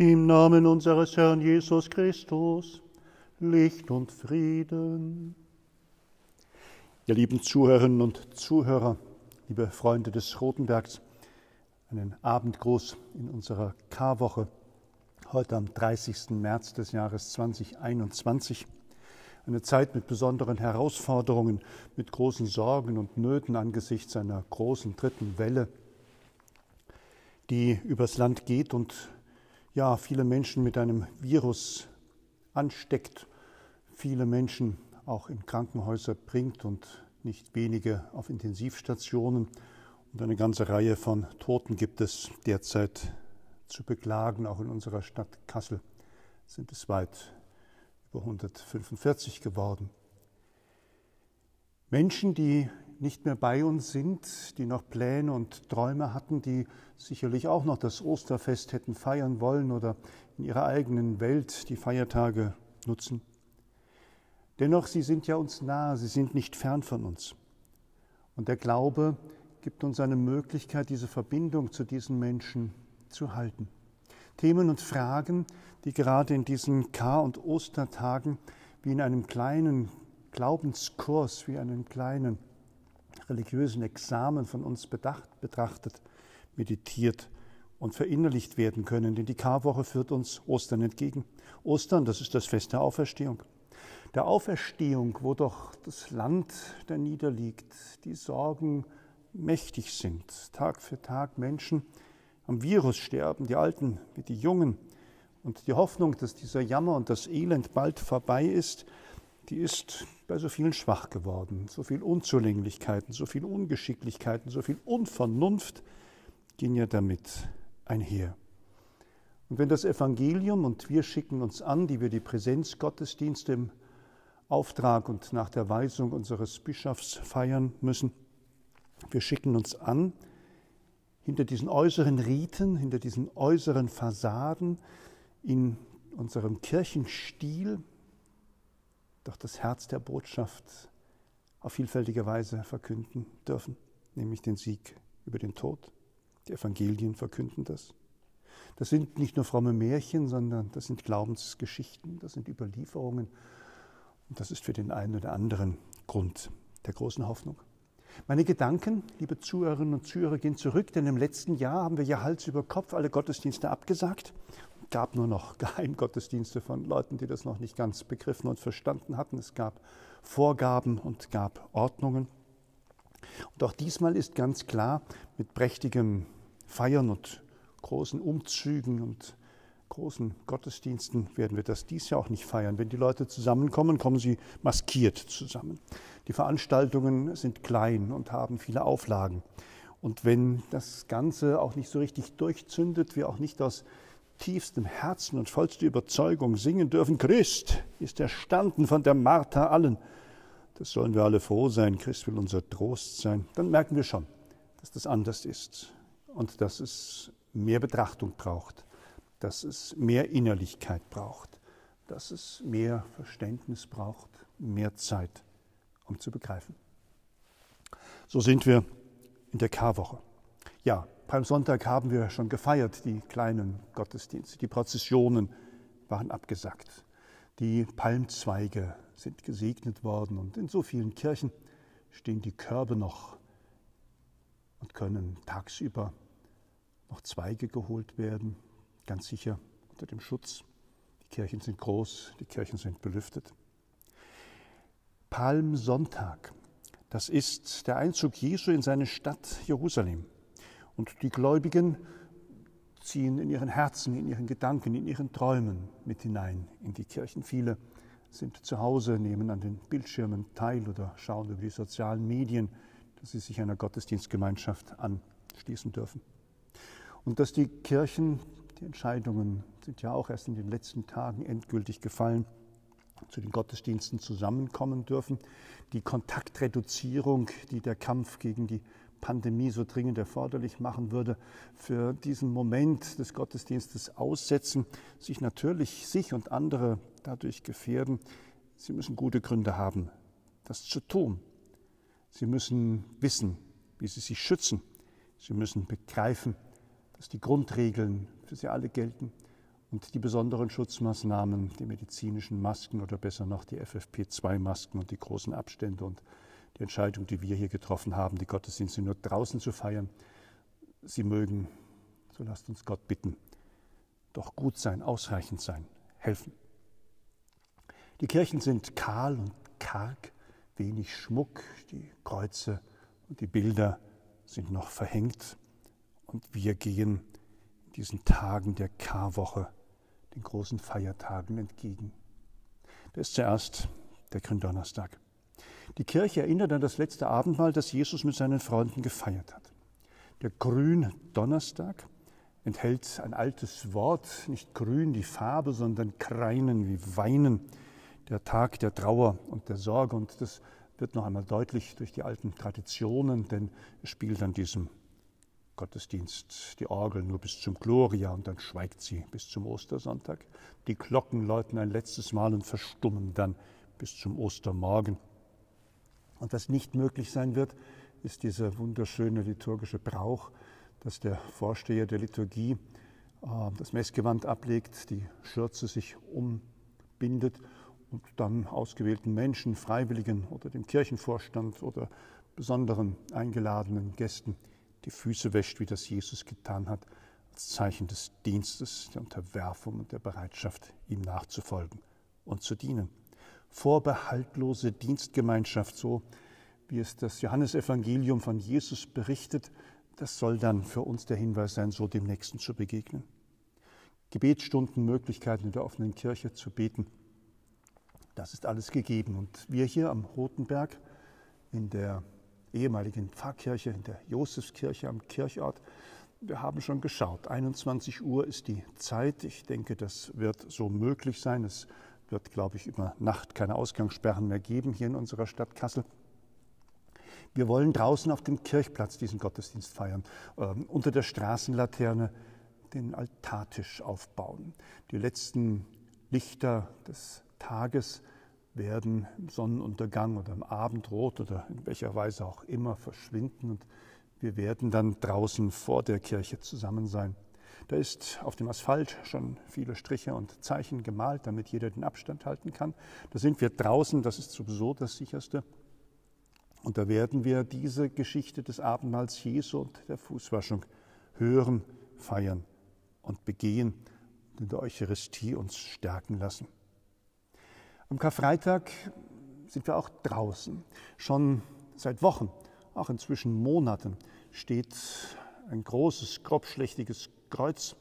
Im Namen unseres Herrn Jesus Christus, Licht und Frieden. Ihr lieben Zuhörerinnen und Zuhörer, liebe Freunde des Rotenbergs, einen Abendgruß in unserer Karwoche heute am 30. März des Jahres 2021. Eine Zeit mit besonderen Herausforderungen, mit großen Sorgen und Nöten angesichts einer großen dritten Welle, die übers Land geht und ja, viele Menschen mit einem Virus ansteckt, viele Menschen auch in Krankenhäuser bringt und nicht wenige auf Intensivstationen. Und eine ganze Reihe von Toten gibt es derzeit zu beklagen. Auch in unserer Stadt Kassel sind es weit über 145 geworden. Menschen, die nicht mehr bei uns sind, die noch Pläne und Träume hatten, die sicherlich auch noch das Osterfest hätten feiern wollen oder in ihrer eigenen Welt die Feiertage nutzen. Dennoch, sie sind ja uns nahe, sie sind nicht fern von uns. Und der Glaube gibt uns eine Möglichkeit, diese Verbindung zu diesen Menschen zu halten. Themen und Fragen, die gerade in diesen Kar- und Ostertagen wie in einem kleinen Glaubenskurs, wie einem kleinen religiösen Examen von uns bedacht, betrachtet, meditiert und verinnerlicht werden können. Denn die Karwoche führt uns Ostern entgegen. Ostern, das ist das Fest der Auferstehung. Der Auferstehung, wo doch das Land da niederliegt, die Sorgen mächtig sind, Tag für Tag Menschen am Virus sterben, die Alten wie die Jungen. Und die Hoffnung, dass dieser Jammer und das Elend bald vorbei ist, die ist bei so vielen schwach geworden. So viel Unzulänglichkeiten, so viel Ungeschicklichkeiten, so viel Unvernunft ging ja damit einher. Und wenn das Evangelium, und wir schicken uns an, die wir die Präsenzgottesdienste im Auftrag und nach der Weisung unseres Bischofs feiern müssen, wir schicken uns an, hinter diesen äußeren Riten, hinter diesen äußeren Fassaden, in unserem Kirchenstil, doch das Herz der Botschaft auf vielfältige Weise verkünden dürfen, nämlich den Sieg über den Tod. Die Evangelien verkünden das. Das sind nicht nur fromme Märchen, sondern das sind Glaubensgeschichten, das sind Überlieferungen. Und das ist für den einen oder anderen Grund der großen Hoffnung. Meine Gedanken, liebe Zuhörerinnen und Zuhörer, gehen zurück, denn im letzten Jahr haben wir ja Hals über Kopf alle Gottesdienste abgesagt gab nur noch Geheimgottesdienste von Leuten, die das noch nicht ganz begriffen und verstanden hatten. Es gab Vorgaben und gab Ordnungen. Und auch diesmal ist ganz klar, mit prächtigem Feiern und großen Umzügen und großen Gottesdiensten werden wir das dies Jahr auch nicht feiern. Wenn die Leute zusammenkommen, kommen sie maskiert zusammen. Die Veranstaltungen sind klein und haben viele Auflagen. Und wenn das Ganze auch nicht so richtig durchzündet, wir auch nicht aus tiefstem Herzen und vollster Überzeugung singen dürfen, Christ ist erstanden von der Martha allen. Das sollen wir alle froh sein, Christ will unser Trost sein. Dann merken wir schon, dass das anders ist und dass es mehr Betrachtung braucht, dass es mehr Innerlichkeit braucht, dass es mehr Verständnis braucht, mehr Zeit, um zu begreifen. So sind wir in der Karwoche. Ja, Palmsonntag haben wir schon gefeiert, die kleinen Gottesdienste. Die Prozessionen waren abgesagt. Die Palmzweige sind gesegnet worden und in so vielen Kirchen stehen die Körbe noch und können tagsüber noch Zweige geholt werden, ganz sicher unter dem Schutz. Die Kirchen sind groß, die Kirchen sind belüftet. Palmsonntag, das ist der Einzug Jesu in seine Stadt Jerusalem. Und die Gläubigen ziehen in ihren Herzen, in ihren Gedanken, in ihren Träumen mit hinein in die Kirchen. Viele sind zu Hause, nehmen an den Bildschirmen teil oder schauen über die sozialen Medien, dass sie sich einer Gottesdienstgemeinschaft anschließen dürfen. Und dass die Kirchen, die Entscheidungen sind ja auch erst in den letzten Tagen endgültig gefallen, zu den Gottesdiensten zusammenkommen dürfen. Die Kontaktreduzierung, die der Kampf gegen die Pandemie so dringend erforderlich machen würde, für diesen Moment des Gottesdienstes aussetzen, sich natürlich sich und andere dadurch gefährden. Sie müssen gute Gründe haben, das zu tun. Sie müssen wissen, wie sie sich schützen. Sie müssen begreifen, dass die Grundregeln für sie alle gelten und die besonderen Schutzmaßnahmen, die medizinischen Masken oder besser noch die FFP2-Masken und die großen Abstände und die Entscheidung, die wir hier getroffen haben, die Gottesdienste nur draußen zu feiern, sie mögen, so lasst uns Gott bitten, doch gut sein, ausreichend sein, helfen. Die Kirchen sind kahl und karg, wenig Schmuck, die Kreuze und die Bilder sind noch verhängt und wir gehen in diesen Tagen der Karwoche den großen Feiertagen entgegen. Das ist zuerst der Gründonnerstag. Die Kirche erinnert an das letzte Abendmahl, das Jesus mit seinen Freunden gefeiert hat. Der Gründonnerstag enthält ein altes Wort, nicht grün die Farbe, sondern kreinen wie weinen, der Tag der Trauer und der Sorge. Und das wird noch einmal deutlich durch die alten Traditionen, denn es spielt an diesem Gottesdienst die Orgel nur bis zum Gloria und dann schweigt sie bis zum Ostersonntag. Die Glocken läuten ein letztes Mal und verstummen dann bis zum Ostermorgen. Und was nicht möglich sein wird, ist dieser wunderschöne liturgische Brauch, dass der Vorsteher der Liturgie äh, das Messgewand ablegt, die Schürze sich umbindet und dann ausgewählten Menschen, Freiwilligen oder dem Kirchenvorstand oder besonderen eingeladenen Gästen die Füße wäscht, wie das Jesus getan hat, als Zeichen des Dienstes, der Unterwerfung und der Bereitschaft, ihm nachzufolgen und zu dienen. Vorbehaltlose Dienstgemeinschaft, so wie es das Johannesevangelium von Jesus berichtet, das soll dann für uns der Hinweis sein, so dem Nächsten zu begegnen. Gebetsstunden, Möglichkeiten in der offenen Kirche zu beten, das ist alles gegeben. Und wir hier am Rotenberg in der ehemaligen Pfarrkirche, in der Josefskirche am Kirchort. Wir haben schon geschaut. 21 Uhr ist die Zeit. Ich denke, das wird so möglich sein. Es wird, glaube ich, über Nacht keine Ausgangssperren mehr geben hier in unserer Stadt Kassel. Wir wollen draußen auf dem Kirchplatz diesen Gottesdienst feiern, äh, unter der Straßenlaterne den Altartisch aufbauen. Die letzten Lichter des Tages werden im Sonnenuntergang oder im Abendrot oder in welcher Weise auch immer verschwinden und wir werden dann draußen vor der Kirche zusammen sein. Da ist auf dem Asphalt schon viele Striche und Zeichen gemalt, damit jeder den Abstand halten kann. Da sind wir draußen, das ist sowieso das sicherste. Und da werden wir diese Geschichte des Abendmahls Jesu und der Fußwaschung hören, feiern und begehen und in der Eucharistie uns stärken lassen. Am Karfreitag sind wir auch draußen. Schon seit Wochen, auch inzwischen Monaten, steht ein großes, grobschlächtiges Kreuz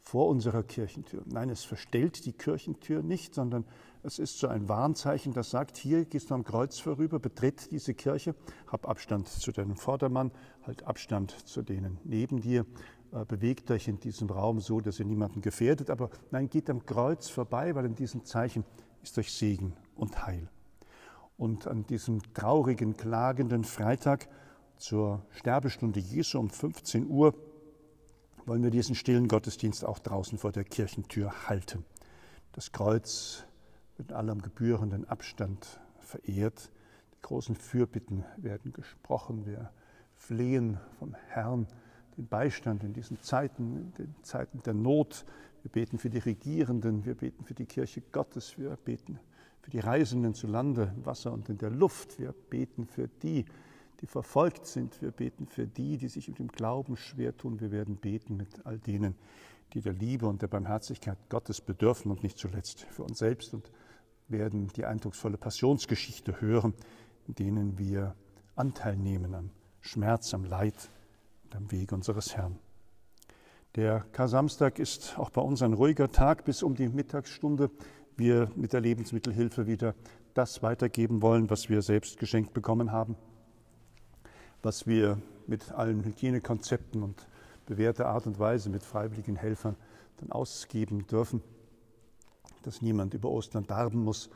vor unserer Kirchentür. Nein, es verstellt die Kirchentür nicht, sondern es ist so ein Warnzeichen, das sagt, hier gehst du am Kreuz vorüber, betritt diese Kirche, hab Abstand zu deinem Vordermann, halt Abstand zu denen neben dir, äh, bewegt euch in diesem Raum so, dass ihr niemanden gefährdet, aber nein, geht am Kreuz vorbei, weil in diesem Zeichen ist durch Segen und Heil. Und an diesem traurigen, klagenden Freitag zur Sterbestunde Jesu um 15 Uhr wollen wir diesen stillen Gottesdienst auch draußen vor der Kirchentür halten. Das Kreuz mit allem gebührenden Abstand verehrt. Die großen Fürbitten werden gesprochen. Wir flehen vom Herrn den Beistand in diesen Zeiten, in den Zeiten der Not, wir beten für die Regierenden, wir beten für die Kirche Gottes, wir beten für die Reisenden zu Lande, im Wasser und in der Luft. Wir beten für die, die verfolgt sind. Wir beten für die, die sich mit dem Glauben schwer tun. Wir werden beten mit all denen, die der Liebe und der Barmherzigkeit Gottes bedürfen und nicht zuletzt für uns selbst und werden die eindrucksvolle Passionsgeschichte hören, in denen wir Anteil nehmen am Schmerz, am Leid und am Weg unseres Herrn. Der Kar-Samstag ist auch bei uns ein ruhiger Tag bis um die Mittagsstunde. Wir mit der Lebensmittelhilfe wieder das weitergeben wollen, was wir selbst geschenkt bekommen haben, was wir mit allen Hygienekonzepten und bewährter Art und Weise mit freiwilligen Helfern dann ausgeben dürfen, dass niemand über Ostern darben muss.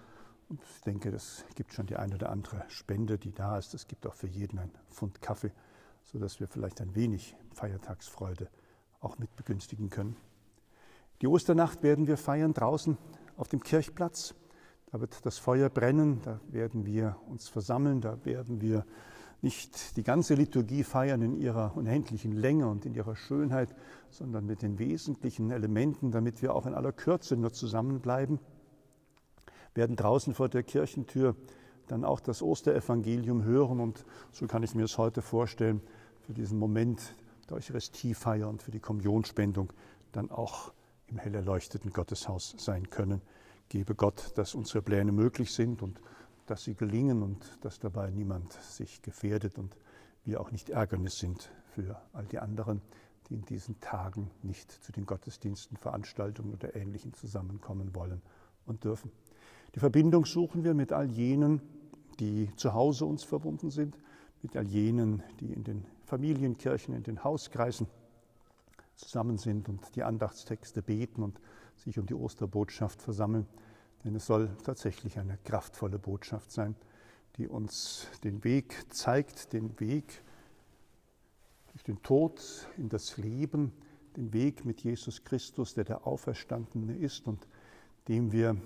Und ich denke, das gibt schon die eine oder andere Spende, die da ist. Es gibt auch für jeden ein Pfund Kaffee, sodass wir vielleicht ein wenig Feiertagsfreude auch mit begünstigen können. Die Osternacht werden wir feiern draußen auf dem Kirchplatz. Da wird das Feuer brennen, da werden wir uns versammeln, da werden wir nicht die ganze Liturgie feiern in ihrer unendlichen Länge und in ihrer Schönheit, sondern mit den wesentlichen Elementen, damit wir auch in aller Kürze nur zusammenbleiben, werden draußen vor der Kirchentür dann auch das Osterevangelium hören und so kann ich mir es heute vorstellen, für diesen Moment der Eucharistiefeier und für die Kommunionspendung dann auch im hell erleuchteten Gotteshaus sein können. Gebe Gott, dass unsere Pläne möglich sind und dass sie gelingen und dass dabei niemand sich gefährdet und wir auch nicht Ärgernis sind für all die anderen, die in diesen Tagen nicht zu den Gottesdiensten, Veranstaltungen oder Ähnlichem zusammenkommen wollen und dürfen. Die Verbindung suchen wir mit all jenen, die zu Hause uns verbunden sind, mit all jenen, die in den Familienkirchen, in den Hauskreisen zusammen sind und die Andachtstexte beten und sich um die Osterbotschaft versammeln. Denn es soll tatsächlich eine kraftvolle Botschaft sein, die uns den Weg zeigt, den Weg durch den Tod in das Leben, den Weg mit Jesus Christus, der der Auferstandene ist und dem wir,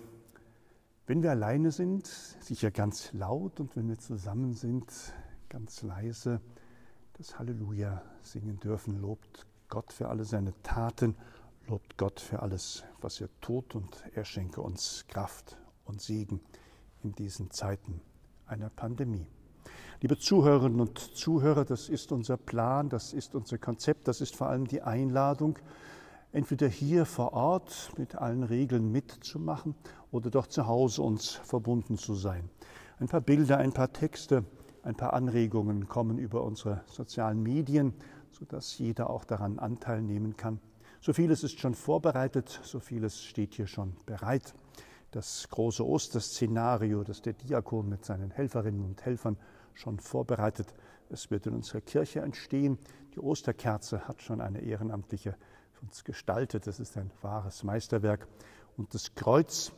wenn wir alleine sind, sicher ganz laut und wenn wir zusammen sind, ganz leise das Halleluja singen dürfen. Lobt Gott für alle seine Taten Lobt Gott für alles, was er tut und er schenke uns Kraft und Segen in diesen Zeiten einer Pandemie. Liebe Zuhörerinnen und Zuhörer, das ist unser Plan, das ist unser Konzept, das ist vor allem die Einladung, entweder hier vor Ort mit allen Regeln mitzumachen oder doch zu Hause uns verbunden zu sein. Ein paar Bilder, ein paar Texte, ein paar Anregungen kommen über unsere sozialen Medien, sodass jeder auch daran Anteil nehmen kann. So vieles ist schon vorbereitet, so vieles steht hier schon bereit. Das große Osterszenario, das der Diakon mit seinen Helferinnen und Helfern schon vorbereitet, es wird in unserer Kirche entstehen. Die Osterkerze hat schon eine ehrenamtliche uns gestaltet. Das ist ein wahres Meisterwerk. Und das Kreuz,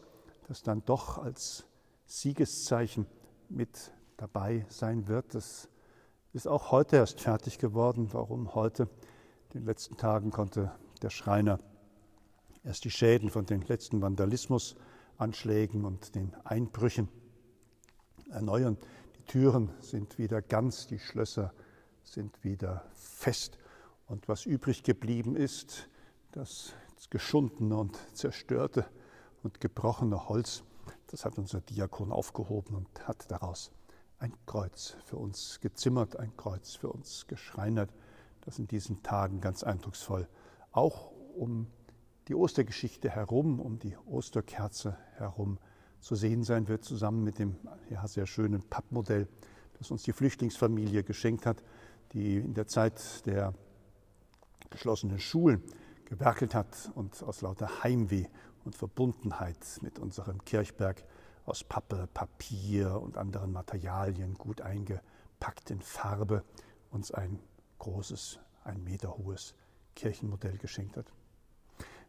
das dann doch als Siegeszeichen mit dabei sein wird, das ist auch heute erst fertig geworden. Warum heute? In den letzten Tagen konnte der Schreiner erst die Schäden von den letzten Vandalismusanschlägen und den Einbrüchen erneuern. Die Türen sind wieder ganz, die Schlösser sind wieder fest. Und was übrig geblieben ist, das geschundene und zerstörte und gebrochene Holz, das hat unser Diakon aufgehoben und hat daraus ein Kreuz für uns gezimmert, ein Kreuz für uns geschreinert, das in diesen Tagen ganz eindrucksvoll auch um die Ostergeschichte herum, um die Osterkerze herum zu sehen sein wird, zusammen mit dem ja, sehr schönen Pappmodell, das uns die Flüchtlingsfamilie geschenkt hat, die in der Zeit der geschlossenen Schulen gewerkelt hat und aus lauter Heimweh und Verbundenheit mit unserem Kirchberg aus Pappe, Papier und anderen Materialien gut eingepackt in Farbe uns ein großes, ein Meter hohes Kirchenmodell geschenkt hat.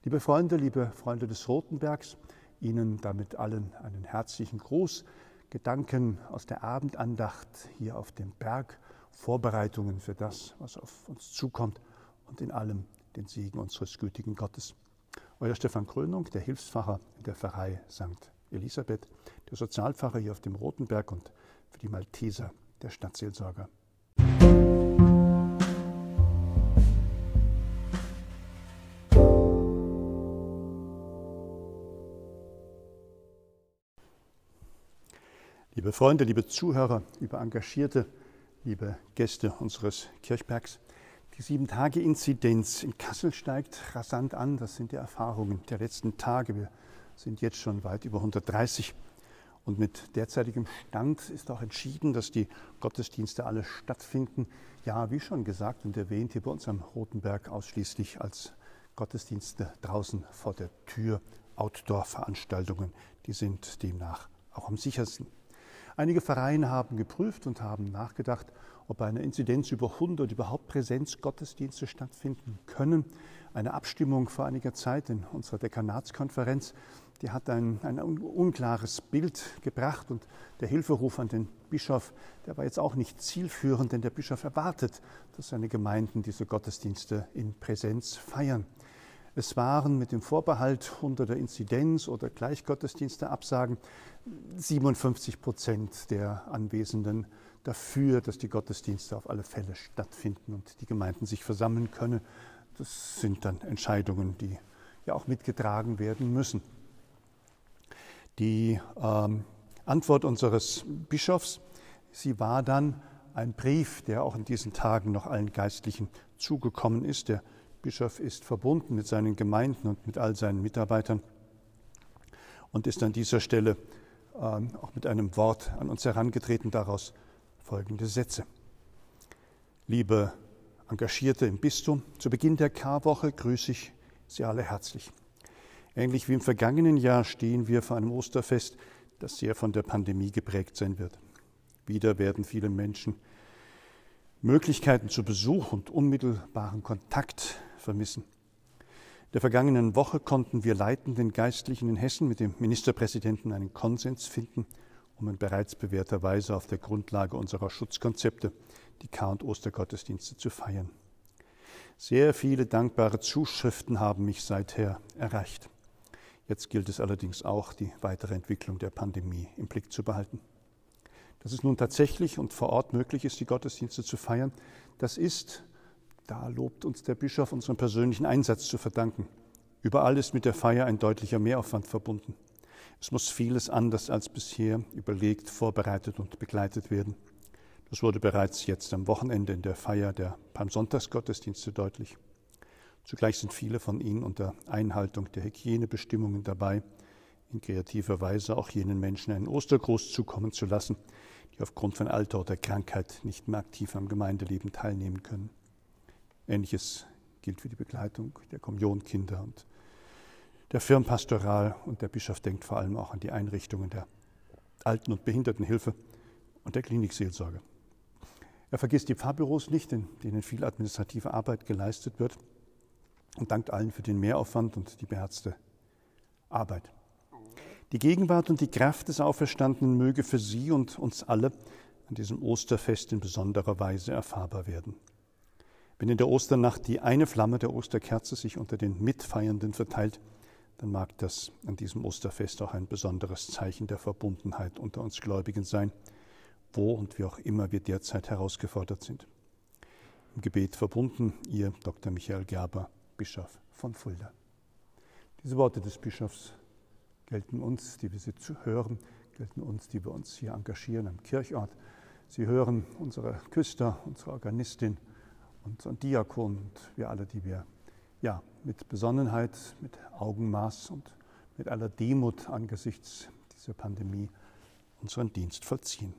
Liebe Freunde, liebe Freunde des Rotenbergs, Ihnen damit allen einen herzlichen Gruß, Gedanken aus der Abendandacht hier auf dem Berg, Vorbereitungen für das, was auf uns zukommt und in allem den Segen unseres gütigen Gottes. Euer Stefan Krönung, der Hilfspfarrer in der Pfarrei St. Elisabeth, der Sozialpfarrer hier auf dem Rotenberg und für die Malteser der Stadtseelsorger. Liebe Freunde, liebe Zuhörer, liebe Engagierte, liebe Gäste unseres Kirchbergs, die Sieben-Tage-Inzidenz in Kassel steigt rasant an. Das sind die Erfahrungen der letzten Tage. Wir sind jetzt schon weit über 130. Und mit derzeitigem Stand ist auch entschieden, dass die Gottesdienste alle stattfinden. Ja, wie schon gesagt und erwähnt, hier bei uns am Rotenberg ausschließlich als Gottesdienste draußen vor der Tür. Outdoor-Veranstaltungen, die sind demnach auch am sichersten. Einige Vereine haben geprüft und haben nachgedacht, ob bei einer Inzidenz über 100 überhaupt Präsenzgottesdienste stattfinden können. Eine Abstimmung vor einiger Zeit in unserer Dekanatskonferenz, die hat ein, ein unklares Bild gebracht und der Hilferuf an den Bischof, der war jetzt auch nicht zielführend, denn der Bischof erwartet, dass seine Gemeinden diese Gottesdienste in Präsenz feiern. Es waren mit dem Vorbehalt unter der Inzidenz oder Gleichgottesdienste absagen 57 Prozent der Anwesenden dafür, dass die Gottesdienste auf alle Fälle stattfinden und die Gemeinden sich versammeln können. Das sind dann Entscheidungen, die ja auch mitgetragen werden müssen. Die ähm, Antwort unseres Bischofs, sie war dann ein Brief, der auch in diesen Tagen noch allen Geistlichen zugekommen ist. Der Bischof ist verbunden mit seinen Gemeinden und mit all seinen Mitarbeitern und ist an dieser Stelle ähm, auch mit einem Wort an uns herangetreten, daraus folgende Sätze. Liebe Engagierte im Bistum, zu Beginn der Karwoche grüße ich Sie alle herzlich. Ähnlich wie im vergangenen Jahr stehen wir vor einem Osterfest, das sehr von der Pandemie geprägt sein wird. Wieder werden viele Menschen Möglichkeiten zu Besuch und unmittelbaren Kontakt vermissen. In der vergangenen Woche konnten wir leitenden Geistlichen in Hessen mit dem Ministerpräsidenten einen Konsens finden, um in bereits bewährter Weise auf der Grundlage unserer Schutzkonzepte die Kar- und Ostergottesdienste zu feiern. Sehr viele dankbare Zuschriften haben mich seither erreicht. Jetzt gilt es allerdings auch, die weitere Entwicklung der Pandemie im Blick zu behalten. Dass es nun tatsächlich und vor Ort möglich ist, die Gottesdienste zu feiern, das ist, da lobt uns der Bischof unseren persönlichen Einsatz zu verdanken. Überall ist mit der Feier ein deutlicher Mehraufwand verbunden. Es muss vieles anders als bisher überlegt, vorbereitet und begleitet werden. Das wurde bereits jetzt am Wochenende in der Feier der Palmsonntagsgottesdienste deutlich. Zugleich sind viele von ihnen unter Einhaltung der Hygienebestimmungen dabei, in kreativer Weise auch jenen Menschen einen Ostergruß zukommen zu lassen, die aufgrund von Alter oder Krankheit nicht mehr aktiv am Gemeindeleben teilnehmen können. Ähnliches gilt für die Begleitung der Kommunionkinder und der Firmenpastoral und der Bischof denkt vor allem auch an die Einrichtungen der Alten- und Behindertenhilfe und der Klinikseelsorge. Er vergisst die Pfarrbüros nicht, in denen viel administrative Arbeit geleistet wird und dankt allen für den Mehraufwand und die beherzte Arbeit. Die Gegenwart und die Kraft des Auferstandenen möge für Sie und uns alle an diesem Osterfest in besonderer Weise erfahrbar werden. Wenn in der Osternacht die eine Flamme der Osterkerze sich unter den Mitfeiernden verteilt, dann mag das an diesem Osterfest auch ein besonderes Zeichen der Verbundenheit unter uns Gläubigen sein, wo und wie auch immer wir derzeit herausgefordert sind. Im Gebet verbunden, Ihr Dr. Michael Gerber, Bischof von Fulda. Diese Worte des Bischofs gelten uns, die wir sie zu hören, gelten uns, die wir uns hier engagieren am Kirchort. Sie hören unsere Küster, unsere Organistin, unseren Diakon und wir alle, die wir ja, mit Besonnenheit, mit Augenmaß und mit aller Demut angesichts dieser Pandemie unseren Dienst vollziehen.